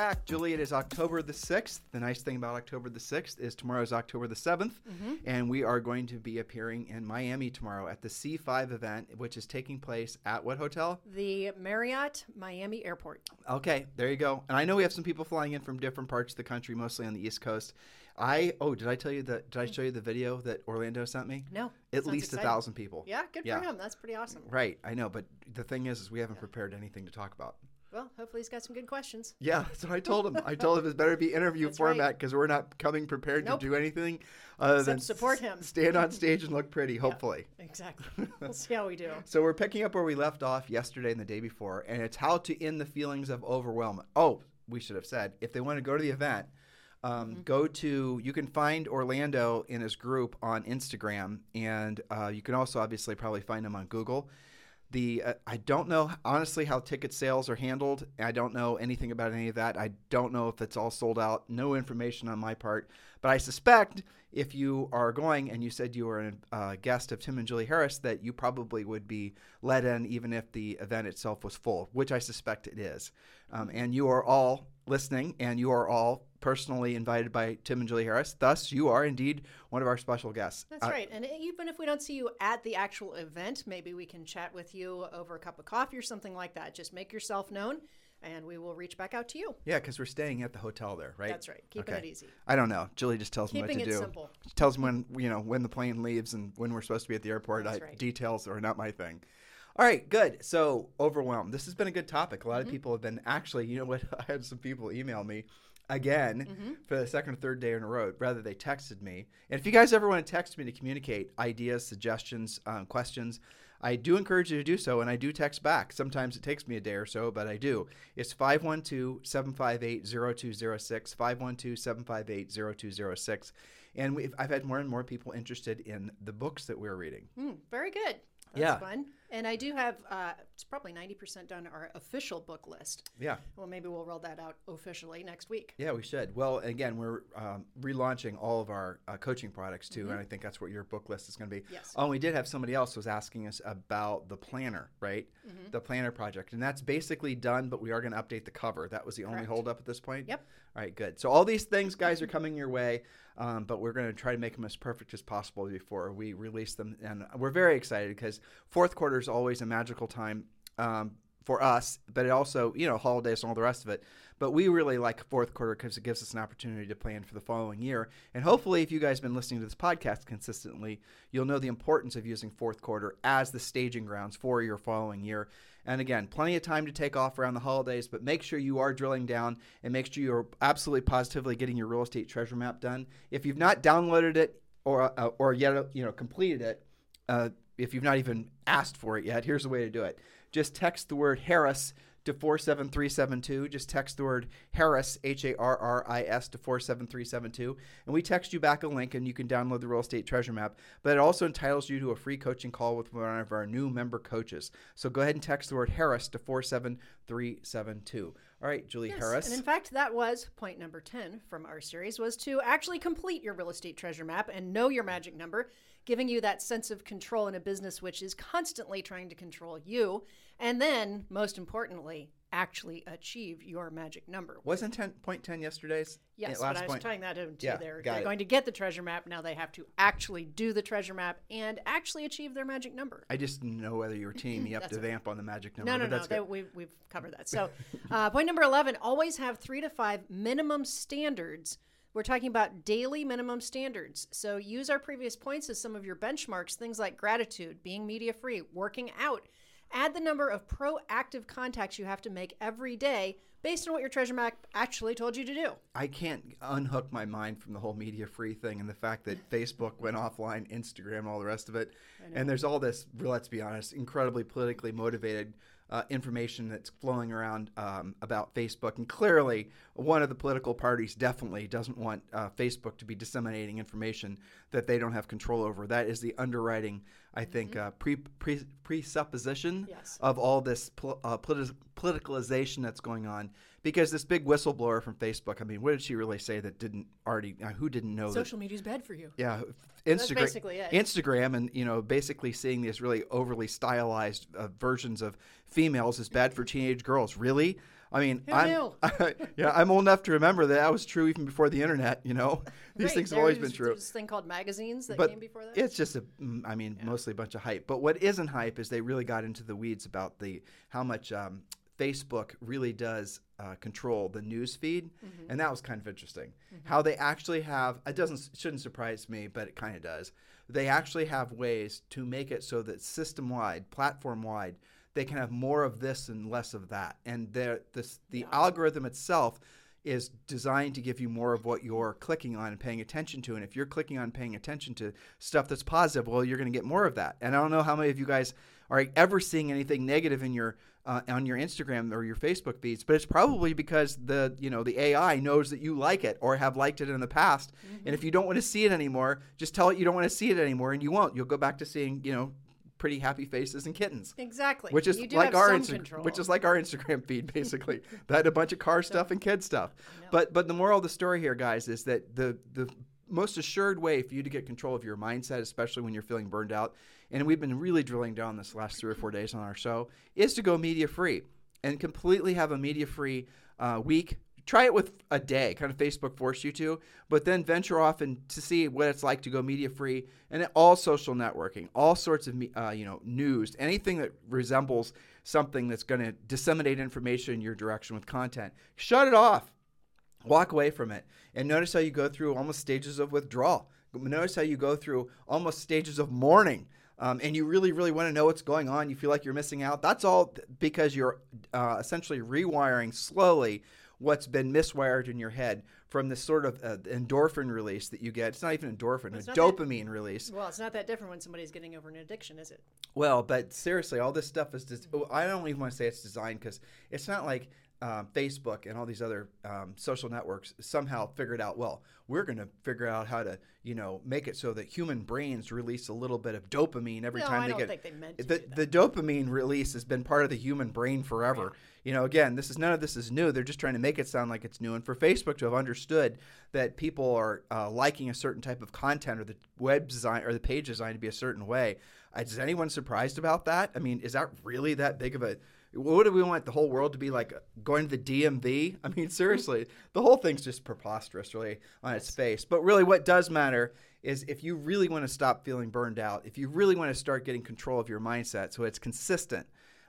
Back. Julie, it is October the 6th. The nice thing about October the 6th is tomorrow is October the 7th, mm-hmm. and we are going to be appearing in Miami tomorrow at the C5 event, which is taking place at what hotel? The Marriott Miami Airport. Okay, there you go. And I know we have some people flying in from different parts of the country, mostly on the East Coast. I oh, did I tell you that? Did I show you the video that Orlando sent me? No. At least a thousand people. Yeah, good Yeah. for him. That's pretty awesome. Right, I know, but the thing is, is we haven't prepared anything to talk about. Well, hopefully he's got some good questions. Yeah, so I told him. I told him it's better be interview That's format because we're not coming prepared Nope. to do anything other Except than support him. stand on stage and look pretty. Hopefully. Exactly. we'll see how we do. So we're picking up where we left off yesterday and the day before, and it's how to end the feelings of overwhelm. Oh, we should have said if they want to go to the event, um, Mm-hmm. go to you can find Orlando in his group on Instagram, and uh, you can also obviously probably find him on Google. The uh, I don't know honestly how ticket sales are handled. I don't know anything about any of that. I don't know if it's all sold out. No information on my part, but I suspect if you are going and you said you were a uh, guest of Tim and Julie Harris, that you probably would be let in even if the event itself was full, which I suspect it is. Um, and you are all listening, and you are all personally invited by Tim and Julie Harris. Thus, you are indeed one of our special guests. That's Uh, right. And even if we don't see you at the actual event, maybe we can chat with you over a cup of coffee or something like that. Just make yourself known and we will reach back out to you. Yeah, because we're staying at the hotel there, right? That's right. Keeping it easy. I don't know. Julie just tells me what to it do. simple. She tells me when you know when the plane leaves and when we're supposed to be at the airport. That's I, right. Details are not my thing. All right, good. So overwhelmed. This has been a good topic. A lot Mm-hmm. of people have been actually. You know what? I had some people email me again Mm-hmm. for the second or third day in a row. Rather, they texted me. And if you guys ever want to text me to communicate ideas, suggestions, um, questions, I do encourage you to do so, and I do text back. Sometimes it takes me a day or so, but I do. It's 512 758 0206, 512 758 0206. And we've, I've had more and more people interested in the books that we're reading. Hmm, very good. That's Yeah. fun. And I do have, uh, it's probably 90% done our official book list. Yeah. Well, maybe we'll roll that out officially next week. Yeah, we should. Well, again, we're um, relaunching all of our uh, coaching products too, and I think that's what your book list is going to be. Yes. Oh, and we did have somebody else was asking us about the planner, right? The planner project, and that's basically done, but we are going to update the cover. That was the only Correct. holdup at this point. Yep. All right, good. So all these things, guys, are coming your way, um, but we're going to try to make them as perfect as possible before we release them, and we're very excited because fourth quarter is always a magical time. Um, for us, but it also, you know, holidays and all the rest of it. But we really like fourth quarter because it gives us an opportunity to plan for the following year. And hopefully, if you guys have been listening to this podcast consistently, you'll know the importance of using fourth quarter as the staging grounds for your following year. And again, plenty of time to take off around the holidays, but make sure you are drilling down and make sure you're absolutely positively getting your real estate treasure map done. If you've not downloaded it or uh, or yet you know completed it, uh, if you've not even asked for it yet, here's the way to do it. Just text the word Harris to 47372. Just text the word Harris, H A R R I S, to 47372. And we text you back a link and you can download the real estate treasure map. But it also entitles you to a free coaching call with one of our new member coaches. So go ahead and text the word Harris to 47372. All right, Julie Yes, Harris. And in fact, that was point number 10 from our series was to actually complete your real estate treasure map and know your magic number, giving you that sense of control in a business which is constantly trying to control you. And then, most importantly, actually achieve your magic number. Wasn't 10.10 yesterday's? Yes, but I was point. tying that into Yeah, their, they're it. going to get the treasure map. Now they have to actually do the treasure map and actually achieve their magic number. I just know whether you were teeing me up to vamp on the magic number. No, no, no. good. we've, we've covered that. So, uh, point number 11 always have three to five minimum standards. We're talking about daily minimum standards. So, use our previous points as some of your benchmarks, things like gratitude, being media free, working out. Add the number of proactive contacts you have to make every day based on what your treasure map actually told you to do. I can't unhook my mind from the whole media free thing and the fact that Facebook went offline, Instagram, all the rest of it. And there's all this, let's be honest, incredibly politically motivated uh, information that's flowing around um, about Facebook. And clearly, one of the political parties definitely doesn't want uh, Facebook to be disseminating information that they don't have control over. That is the underwriting, I think, uh, pre, pre, presupposition Yes. of all this pol- uh, politi- politicalization that's going on. Because this big whistleblower from Facebook, I mean, what did she really say that didn't already, uh, who didn't know that? Social media's bad for you. Yeah, That's Instagram. basically it. Instagram, and you know, basically seeing these really overly stylized uh, versions of females is bad for teenage girls. Really? I mean, Who I'm knew? yeah, I'm old enough to remember that that was true even before the internet. You know, these Right, things have always been true. This thing called magazines that But came before that. it's just a, I mm, I mean, mostly a bunch of hype. But what isn't hype is they really got into the weeds about the how much um, Facebook really does uh, control the news feed, Mm-hmm. and that was kind of interesting. How they actually have it doesn't shouldn't surprise me, but it kind of does. They actually have ways to make it so that system wide, platform wide, they can have more of this and less of that, and the this the algorithm itself is designed to give you more of what you're clicking on and paying attention to. And if you're clicking on paying attention to stuff that's positive, well, you're going to get more of that. And I don't know how many of you guys are ever seeing anything negative in your uh, on your Instagram or your Facebook feeds, but it's probably because the you know the AI knows that you like it or have liked it in the past. And if you don't want to see it anymore, just tell it you don't want to see it anymore, and you won't. You'll go back to seeing you know pretty happy faces and kittens exactly. which is like our Insta- which is like our Instagram feed basically. that a bunch of car stuff and kid stuff. But but the moral of the story here, guys, is that the the most assured way for you to get control of your mindset, especially when you're feeling burned out, and we've been really drilling down this last three or four days on our show, is to go media free and completely have a media free uh, week. Try it with a day, kind of Facebook forced you to, but then venture off and to see what it's like to go media free and all social networking, all sorts of uh, you know news, anything that resembles something that's going to disseminate information in your direction with content. Shut it off walk away from it and notice how you go through almost stages of withdrawal notice how you go through almost stages of mourning um, and you really really want to know what's going on you feel like you're missing out that's all because you're uh, essentially rewiring slowly what's been miswired in your head from this sort of uh, endorphin release that you get it's not even endorphin it's that- dopamine release well, it's not that different when somebody's getting over an addiction, is it? well, but seriously, all this stuff is. Des- I don't even want to say it's designed because it's not like um, Facebook and all these other um, social networks somehow figured out. Well, we're going to figure out how to, you know, make it so that human brains release a little bit of dopamine every No, time I they don't get. think they meant to the the dopamine release has been part of the human brain forever. You know, again, this is none of this is new. They're just trying to make it sound like it's new. And for Facebook to have understood that people are uh, liking a certain type of content or the web design or the page design to be a certain way, uh, is anyone surprised about that? I mean, is that really that big of a what do we want the whole world to be like going to the DMV? I mean, seriously, the whole thing's just preposterous, really, on its face. But really, what does matter is if you really want to stop feeling burned out, if you really want to start getting control of your mindset so it's consistent,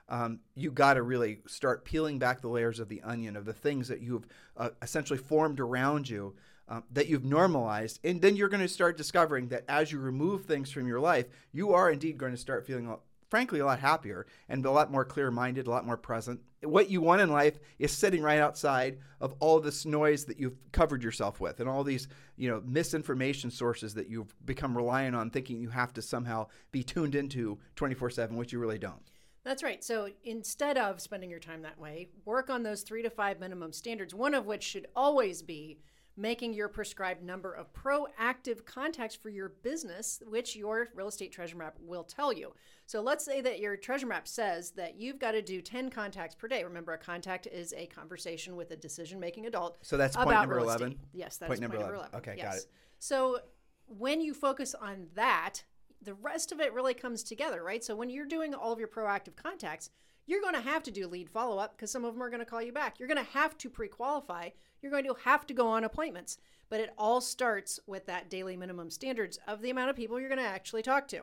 um, you got to really start peeling back the layers of the onion of the things that you've uh, essentially formed around you. Um, that you've normalized, and then you're going to start discovering that as you remove things from your life, you are indeed going to start feeling frankly a lot happier and a lot more clear-minded, a lot more present. What you want in life is sitting right outside of all this noise that you've covered yourself with and all these, you know, misinformation sources that you've become reliant on thinking you have to somehow be tuned into 24/7, which you really don't. That's right. So instead of spending your time that way, work on those three to five minimum standards, one of which should always be making your prescribed number of proactive contacts for your business, which your real estate treasure map will tell you. So let's say that your treasure map says that you've got to do 10 contacts per day. Remember, a contact is a conversation with a decision making adult. So that's point number 11? Yes, that's Point point number number 11. 11. Okay, got it. So when you focus on that, the rest of it really comes together, right? So when you're doing all of your proactive contacts, you're going to have to do lead follow up because some of them are going to call you back. You're going to have to pre qualify. You're going to have to go on appointments. But it all starts with that daily minimum standards of the amount of people you're going to actually talk to.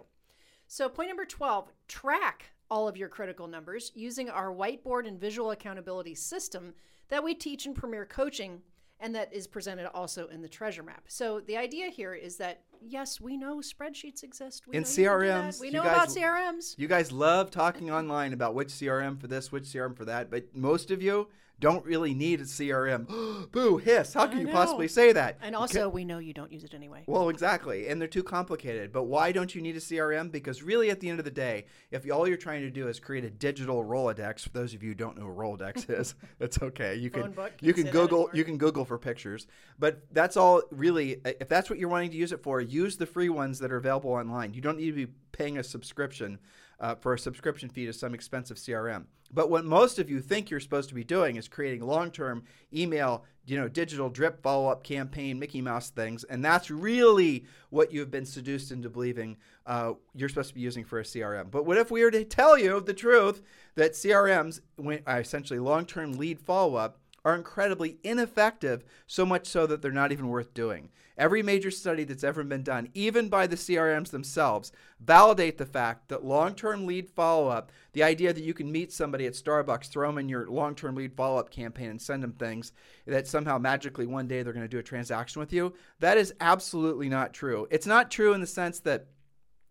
So, point number 12 track all of your critical numbers using our whiteboard and visual accountability system that we teach in Premier Coaching and that is presented also in the treasure map. So, the idea here is that yes, we know spreadsheets exist. We In know you can do that. CRMs, we know guys- about CRMs. You guys love talking online about which CRM for this, which CRM for that, but most of you don't really need a CRM. Boo, hiss. How can you possibly say that? And also, we know you don't use it anyway. Well, exactly. And they're too complicated. But why don't you need a CRM? Because really, at the end of the day, if all you're trying to do is create a digital Rolodex, for those of you who don't know what Rolodex is, it's okay. You can book, you can Google you can Google for pictures. But that's all really. If that's what you're wanting to use it for, use the free ones that are available online. You don't need to be paying a subscription uh, for a subscription fee to some expensive CRM. But what most of you think you're supposed to be doing is creating long-term email, you know, digital drip follow-up campaign, Mickey Mouse things, and that's really what you've been seduced into believing uh, you're supposed to be using for a CRM. But what if we were to tell you the truth that CRMs, when, uh, essentially long-term lead follow-up, are incredibly ineffective, so much so that they're not even worth doing. Every major study that's ever been done, even by the CRMs themselves, validate the fact that long-term lead follow-up, the idea that you can meet somebody at Starbucks, throw them in your long-term lead follow-up campaign and send them things that somehow magically one day they're going to do a transaction with you, that is absolutely not true. It's not true in the sense that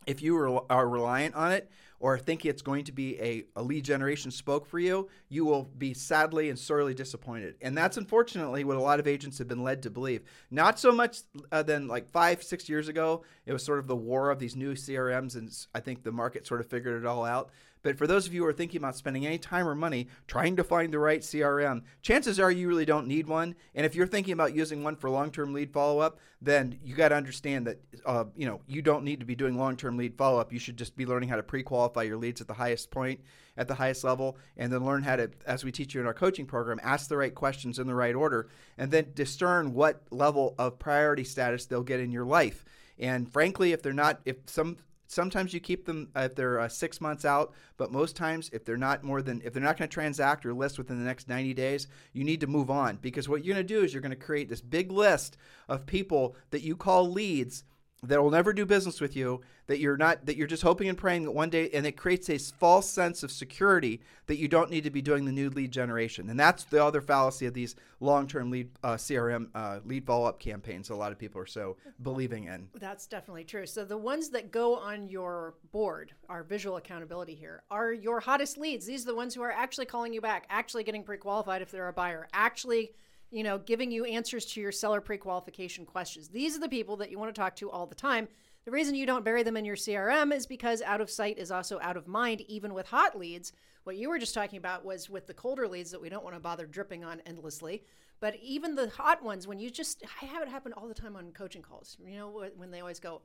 if you are reliant on it or think it's going to be a, a lead generation spoke for you, you will be sadly and sorely disappointed. And that's unfortunately what a lot of agents have been led to believe. Not so much uh, than like five, six years ago, it was sort of the war of these new CRMs, and I think the market sort of figured it all out. But for those of you who are thinking about spending any time or money trying to find the right CRM, chances are you really don't need one. And if you're thinking about using one for long-term lead follow-up, then you got to understand that uh, you know you don't need to be doing long-term lead follow-up. You should just be learning how to pre-qualify your leads at the highest point, at the highest level, and then learn how to, as we teach you in our coaching program, ask the right questions in the right order, and then discern what level of priority status they'll get in your life. And frankly, if they're not, if some sometimes you keep them uh, if they're uh, six months out but most times if they're not more than if they're not going to transact or list within the next 90 days you need to move on. Because what you're going to do is you're going to create this big list of people that you call leads that will never do business with you that you're not that you're just hoping and praying that one day and it creates a false sense of security that you don't need to be doing the new lead generation and that's the other fallacy of these long-term lead uh, crm uh, lead follow-up campaigns a lot of people are so believing in That's definitely true. So the ones that go on your board, our visual accountability here, are your hottest leads. These are the ones who are actually calling you back, actually getting pre-qualified if they're a buyer, actually, you know, giving you answers to your seller pre-qualification questions. These are the people that you want to talk to all the time. The reason you don't bury them in your CRM is because out of sight is also out of mind, even with hot leads. What you were just talking about was with the colder leads that we don't want to bother dripping on endlessly. But even the hot ones, when you just, I have it happen all the time on coaching calls. You know, when they always go,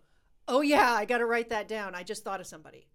Oh, yeah, I got to write that down. I just thought of somebody.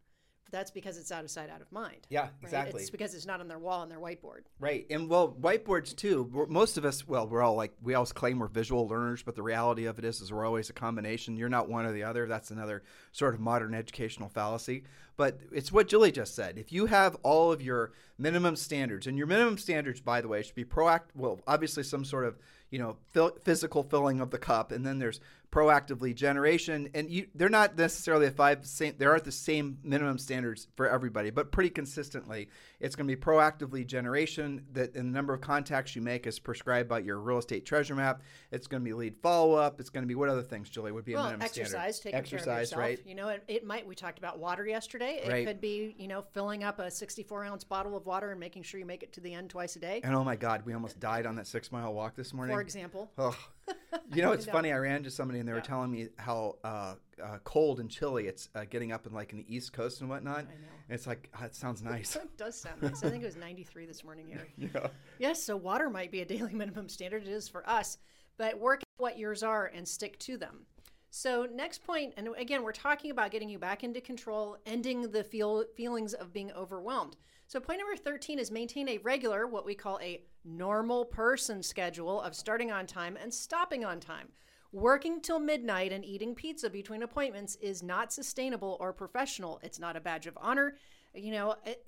That's because it's out of sight, out of mind. Yeah, right? exactly. It's because it's not on their wall on their whiteboard. Right. And well, whiteboards too. Most of us, well, we're all like, we always claim we're visual learners, but the reality of it is, is we're always a combination. You're not one or the other. That's another sort of modern educational fallacy. But it's what Julie just said. If you have all of your minimum standards, and your minimum standards, by the way, should be proactive, well, obviously some sort of, you know, physical filling of the cup, and then there's proactively generation, and you, they're not necessarily the five same. There aren't the same minimum standards for everybody, but pretty consistently, it's going to be proactively generation. That in the number of contacts you make is prescribed by your real estate treasure map. It's going to be lead follow up. It's going to be what other things, Julie, would be a minimum exercise, standard? taking exercise, care of yourself. right? You know, it, it might. We talked about water yesterday. It Right. could be, you know, filling up a 64 ounce bottle of water and making sure you make it to the end twice a day, And oh my God, we almost died on that six mile walk this morning. For example. Ugh. You know, it's know. funny. I ran into somebody and they were Yeah. telling me how uh, uh, cold and chilly it's uh, getting up in like in the East Coast and whatnot. I know. And it's like, ah, it sounds nice. It does sound nice. I think it was 93 this morning here. yeah. Yes, so water might be a daily minimum standard. It is for us, but work what yours are and stick to them. So next point, and again, we're talking about getting you back into control, ending the feel feelings of being overwhelmed. So point number 13 is maintain a regular, what we call a normal person schedule of starting on time and stopping on time. Working till midnight and eating pizza between appointments is not sustainable or professional. It's not a badge of honor. You know, it,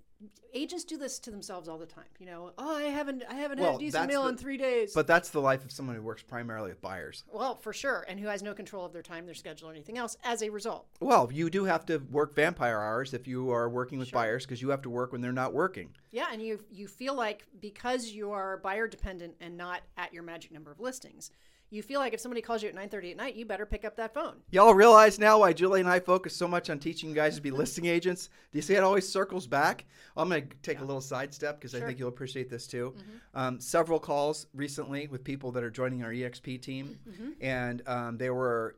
agents do this to themselves all the time. You know, oh, I haven't, I haven't had a decent meal the- in three days. But that's the life of someone who works primarily with buyers. well, for sure, and who has no control of their time, their schedule, or anything else. As a result, Well, you do have to work vampire hours if you are working with buyers because you have to work when they're not working. yeah, and you you feel like because you are buyer dependent and not at your magic number of listings, you feel like if somebody calls you at 9:30 at night, you better pick up that phone. Y'all realize now why Julie and I focus so much on teaching you guys to be listing agents? Do you see it always circles back? I'm going to take a little sidestep because I think you'll appreciate this too. Um, several calls recently with people that are joining our EXP team, and um, they were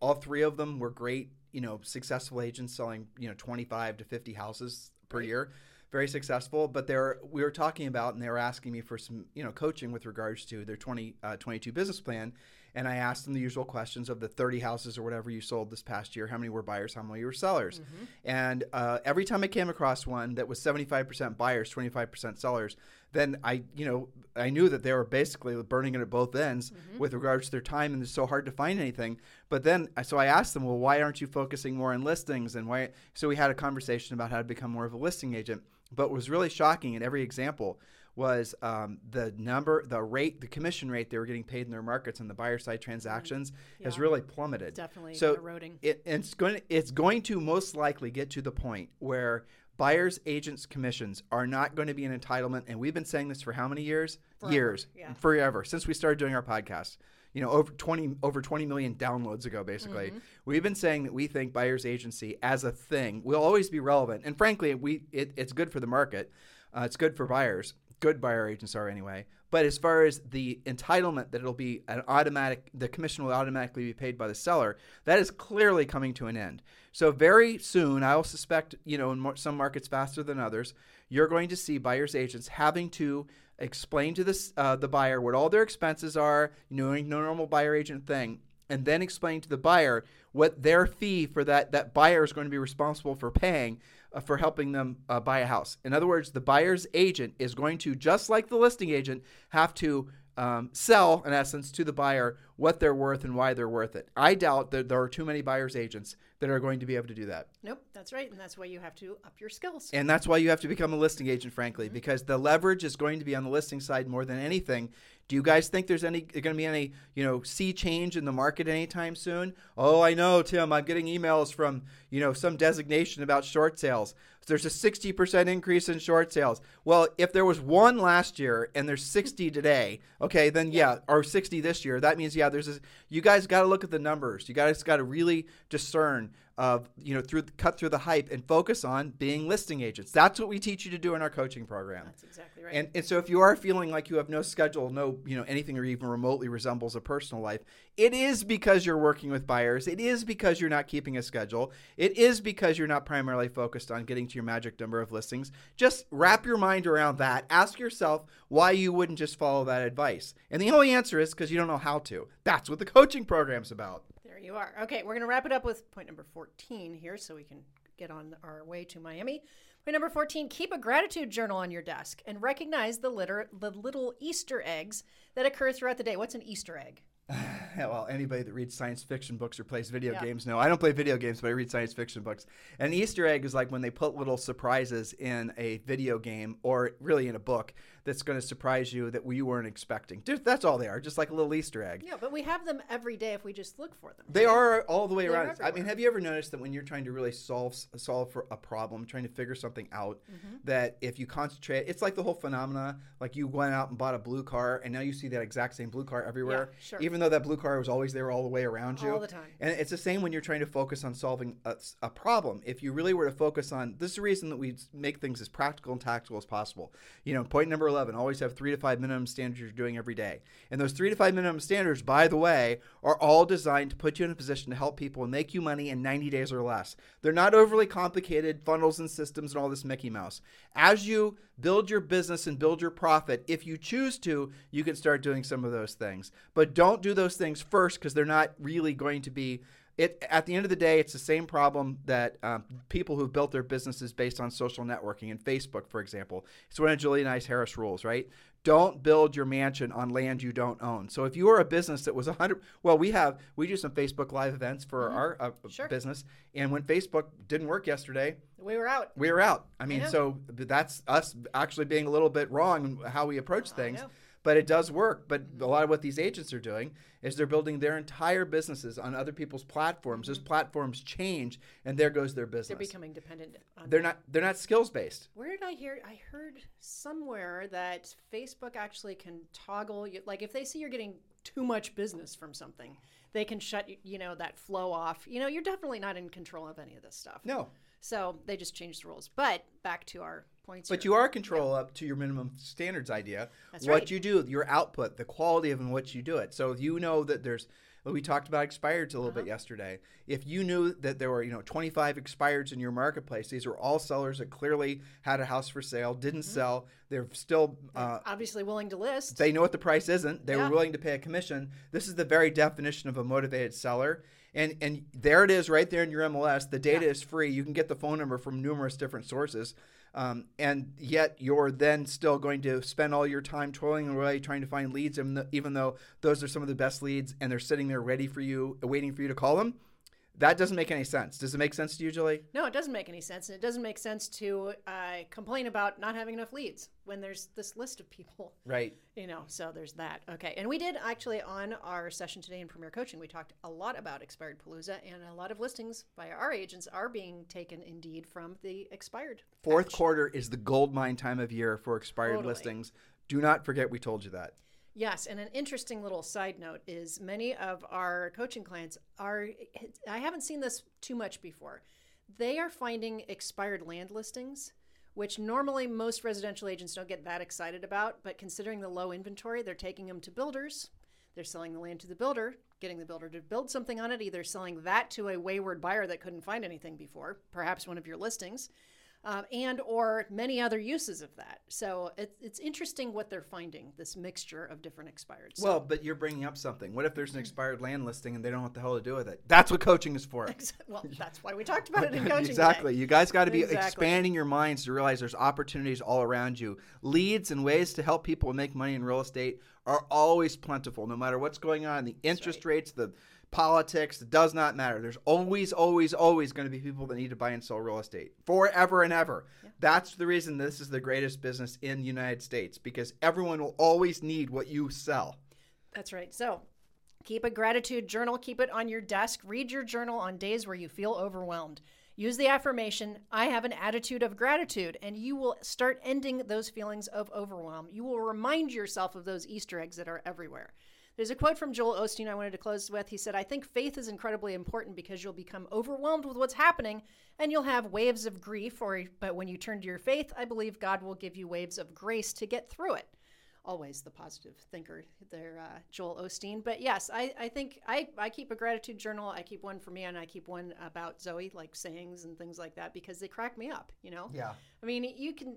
all three of them were great. You know, successful agents selling you know 25 to 50 houses per year. Very successful, but they're we were talking about, and they were asking me for some, you know, coaching with regards to their 20, uh, business plan, and I asked them the usual questions of the 30 houses or whatever you sold this past year, how many were buyers, how many were sellers. And uh, every time I came across one that was 75% buyers, 25% sellers, then I, you know, I knew that they were basically burning it at both ends with regards to their time, and it's so hard to find anything. But then, so I asked them, well, why aren't you focusing more on listings? And why? So we had a conversation about how to become more of a listing agent. But what was really shocking in every example was um, the number, the rate, the commission rate they were getting paid in their markets and the buyer side transactions has Yeah. really plummeted. Definitely So eroding. it, it's going to, it's going to most likely get to the point where buyers agents commissions are not going to be an entitlement and we've been saying this for how many years Forever, years yeah. forever since we started doing our podcast you know over 20 over 20 million downloads ago basically. Mm-hmm. we've been saying that we think buyers agency as a thing will always be relevant. And frankly we it, it's good for the market. Uh, it's good for buyers. Good buyer agents are anyway. But as far as the entitlement that it'll be an automatic the commission will automatically be paid by the seller that is clearly coming to an end. So very soon i'll suspect you know in more, some markets faster than others you're going to see buyers agents having to explain to this uh, the buyer what all their expenses are you know no normal buyer agent thing and then explain to the buyer what their fee for that that buyer is going to be responsible for paying uh, for helping them uh, buy a house. In other words, the buyer's agent is going to, just like the listing agent, have to um, sell, in essence, to the buyer what they're worth and why they're worth it. I doubt that there are too many buyer's agents that are going to be able to do that. Nope, that's right, and that's why you have to up your skills. And that's why you have to become a listing agent, frankly, mm-hmm. because the leverage is going to be on the listing side more than anything. Do you guys think there's any going to be any you know sea change in the market anytime soon? Oh, I know, Tim. I'm getting emails from you know some designation about short sales. There's a 60% increase in short sales. Well, if there was one last year and there's 60 today, okay, then yeah, or 60 this year. That means yeah, there's a, you guys got to look at the numbers. You guys got to really discern of you know through cut through the hype and focus on being listing agents. That's what we teach you to do in our coaching program. That's exactly right. And, and so if you are feeling like you have no schedule, no you know anything or even remotely resembles a personal life, it is because you're working with buyers. It is because you're not keeping a schedule. It is because you're not primarily focused on getting to your magic number of listings. Just wrap your mind around that. Ask yourself why you wouldn't just follow that advice. And the only answer is because you don't know how to. That's what the coaching program's about. There you are. Okay, we're going to wrap it up with point number 14 here so we can get on our way to Miami. Point number 14 keep a gratitude journal on your desk and recognize the, litter, the little Easter eggs that occur throughout the day. What's an Easter egg? Yeah, well, anybody that reads science fiction books or plays video Yeah. games know. I don't play video games, but I read science fiction books. An Easter egg is like when they put little surprises in a video game or really in a book that's going to surprise you that you weren't expecting. That's all they are, just like a little Easter egg. Yeah, but we have them every day if we just look for them. They are all the way They're around. I mean, have you ever noticed that when you're trying to really solve solve for a problem, trying to figure something out, Mm-hmm. that if you concentrate, it's like the whole phenomena. Like you went out and bought a blue car, and now you see that exact same blue car everywhere, sure. even though that blue car was always there all the way around you. All the time. And it's the same when you're trying to focus on solving a, a problem. If you really were to focus on this is the reason that we make things as practical and tactical as possible. You know, point number 11, always have three to five minimum standards you're doing every day. And those three to five minimum standards, by the way, are all designed to put you in a position to help people and make you money in 90 days or less. They're not overly complicated funnels and systems and all this Mickey Mouse. As you build your business and build your profit, if you choose to, you can start doing some of those things. But don't do those things first because they're not really going to be it at the end of the day, it's the same problem that um, people who've built their businesses based on social networking and Facebook, for example. It's one of Julie I's Harris rules, right? Don't build your mansion on land you don't own. So if you are a business that was 100, well, we have we do some Facebook live events for our uh, Sure. business, and when Facebook didn't work yesterday, We were out. we were out. I mean, know. so that's us actually being a little bit wrong in how we approach things. But it does work. But a mm-hmm. lot of what these agents are doing is they're building their entire businesses on other people's platforms. Those mm-hmm. platforms change, and there goes their business. They're becoming dependent on They're not. They're not skills based. Where did I hear? I heard somewhere that Facebook actually can toggle. You, like if they see you're getting too much business from something, they can shut you know that flow off. You know, you're definitely not in control of any of this stuff. No. So they just changed the rules. But back to our points. But you are control up to your minimum standards idea. That's what right. you do, your output, the quality of in which you do it. So you know that there's. We talked about expireds a little Uh-huh. bit yesterday. If you knew that there were, you know, 25 expireds in your marketplace, these are all sellers that clearly had a house for sale, didn't Mm-hmm. sell. They're still uh, obviously willing to list. they know what the price isn't. They Yeah. were willing to pay a commission. This is the very definition of a motivated seller. And and there it is right there in your MLS. The data is free. You can get the phone number from numerous different sources. Um, and yet you're then still going to spend all your time toiling away trying to find leads, even though, those are some of the best leads and they're sitting there ready for you, waiting for you to call them. That doesn't make any sense. Does it make sense to you, Julie? No, it doesn't make any sense. And it doesn't make sense to uh, complain about not having enough leads when there's this list of people, Right. you know, so there's that. Okay. And we did actually on our session today in Premier Coaching, we talked a lot about expired Palooza, and a lot of listings by our agents are being taken indeed from the expired. Fourth batch. quarter is the gold mine time of year for expired Totally. listings. Do not forget we told you that. Yes, and an interesting little side note is many of our coaching clients are, I haven't seen this too much before. They are finding expired land listings, which normally most residential agents don't get that excited about, but considering the low inventory, they're taking them to builders. They're selling the land to the builder, getting the builder to build something on it, either selling that to a wayward buyer that couldn't find anything before, perhaps one of your listings, um, and or many other uses of that. So it, it's interesting what they're finding, this mixture of different expired. So, Well, but you're bringing up something. What if there's an expired land listing and they don't know what the hell to do with it? That's what coaching is for. well, that's why we talked about it in coaching. exactly. today. You guys got to be Exactly. expanding your minds to realize there's opportunities all around you. Leads and ways to help people make money in real estate are always plentiful, no matter what's going on. The interest rates, the politics, does not matter. There's always, always, always going to be people that need to buy and sell real estate forever and ever. That's the reason this is the greatest business in the United States because everyone will always need what you sell. That's right. So keep a gratitude journal, keep it on your desk. Read your journal on days where you feel overwhelmed. Use the affirmation, I have an attitude of gratitude, and you will start ending those feelings of overwhelm. You will remind yourself of those Easter eggs that are everywhere. There's a quote from Joel Osteen I wanted to close with. He said, I think faith is incredibly important because you'll become overwhelmed with what's happening and you'll have waves of grief, or but when you turn to your faith, I believe God will give you waves of grace to get through it always the positive thinker there, uh, Joel Osteen. But yes, I, I think I, I keep a gratitude journal. I keep one for me and I keep one about Zoe, like sayings and things like that, because they crack me up, you know? Yeah. I mean, you can,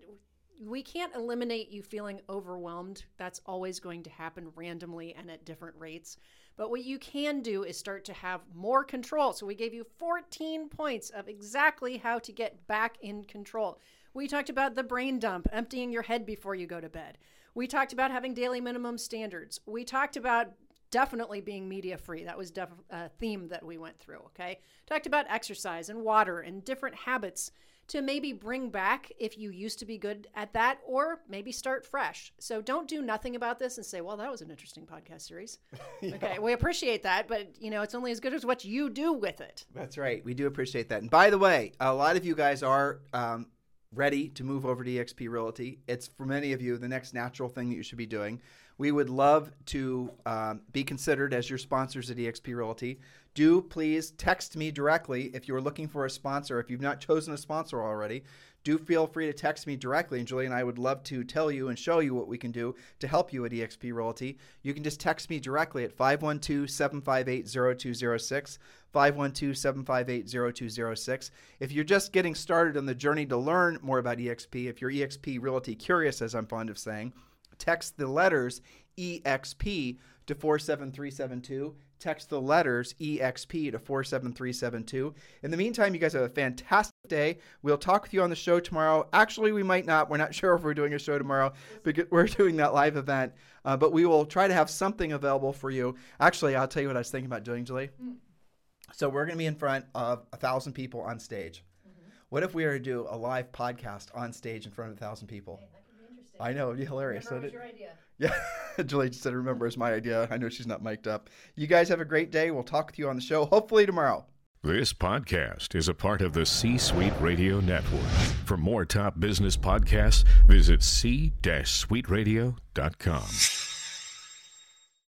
we can't eliminate you feeling overwhelmed. That's always going to happen randomly and at different rates. But what you can do is start to have more control. So we gave you 14 points of exactly how to get back in control. We talked about the brain dump, emptying your head before you go to bed. We talked about having daily minimum standards. We talked about definitely being media free. That was def- a theme that we went through. Okay. Talked about exercise and water and different habits to maybe bring back if you used to be good at that or maybe start fresh. So don't do nothing about this and say, well, that was an interesting podcast series. Okay. We appreciate that, but you know, it's only as good as what you do with it. That's right. We do appreciate that. And by the way, a lot of you guys are um, ready to move over to eXp Realty. It's for many of you the next natural thing that you should be doing. We would love to um, be considered as your sponsors at eXp Realty. Do please text me directly if you're looking for a sponsor. If you've not chosen a sponsor already, do feel free to text me directly, and Julie and I would love to tell you and show you what we can do to help you at eXp Realty. You can just text me directly at 512 758 0206. 512 758 0206. If you're just getting started on the journey to learn more about EXP, if you're EXP Realty curious, as I'm fond of saying, text the letters EXP to 47372. Text the letters EXP to 47372. In the meantime, you guys have a fantastic day. We'll talk with you on the show tomorrow. Actually, we might not. We're not sure if we're doing a show tomorrow because we're doing that live event, uh, but we will try to have something available for you. Actually, I'll tell you what I was thinking about doing, Julie. So we're going to be in front of a thousand people on stage. What if we were to do a live podcast on stage in front of a thousand people? I know, it'd be hilarious. Remember, was it? your idea. Yeah, Julie just said, remember, it's my idea. I know she's not mic'd up. You guys have a great day. We'll talk with you on the show, hopefully tomorrow. This podcast is a part of the C Suite Radio Network. For more top business podcasts, visit c-suiteradio.com.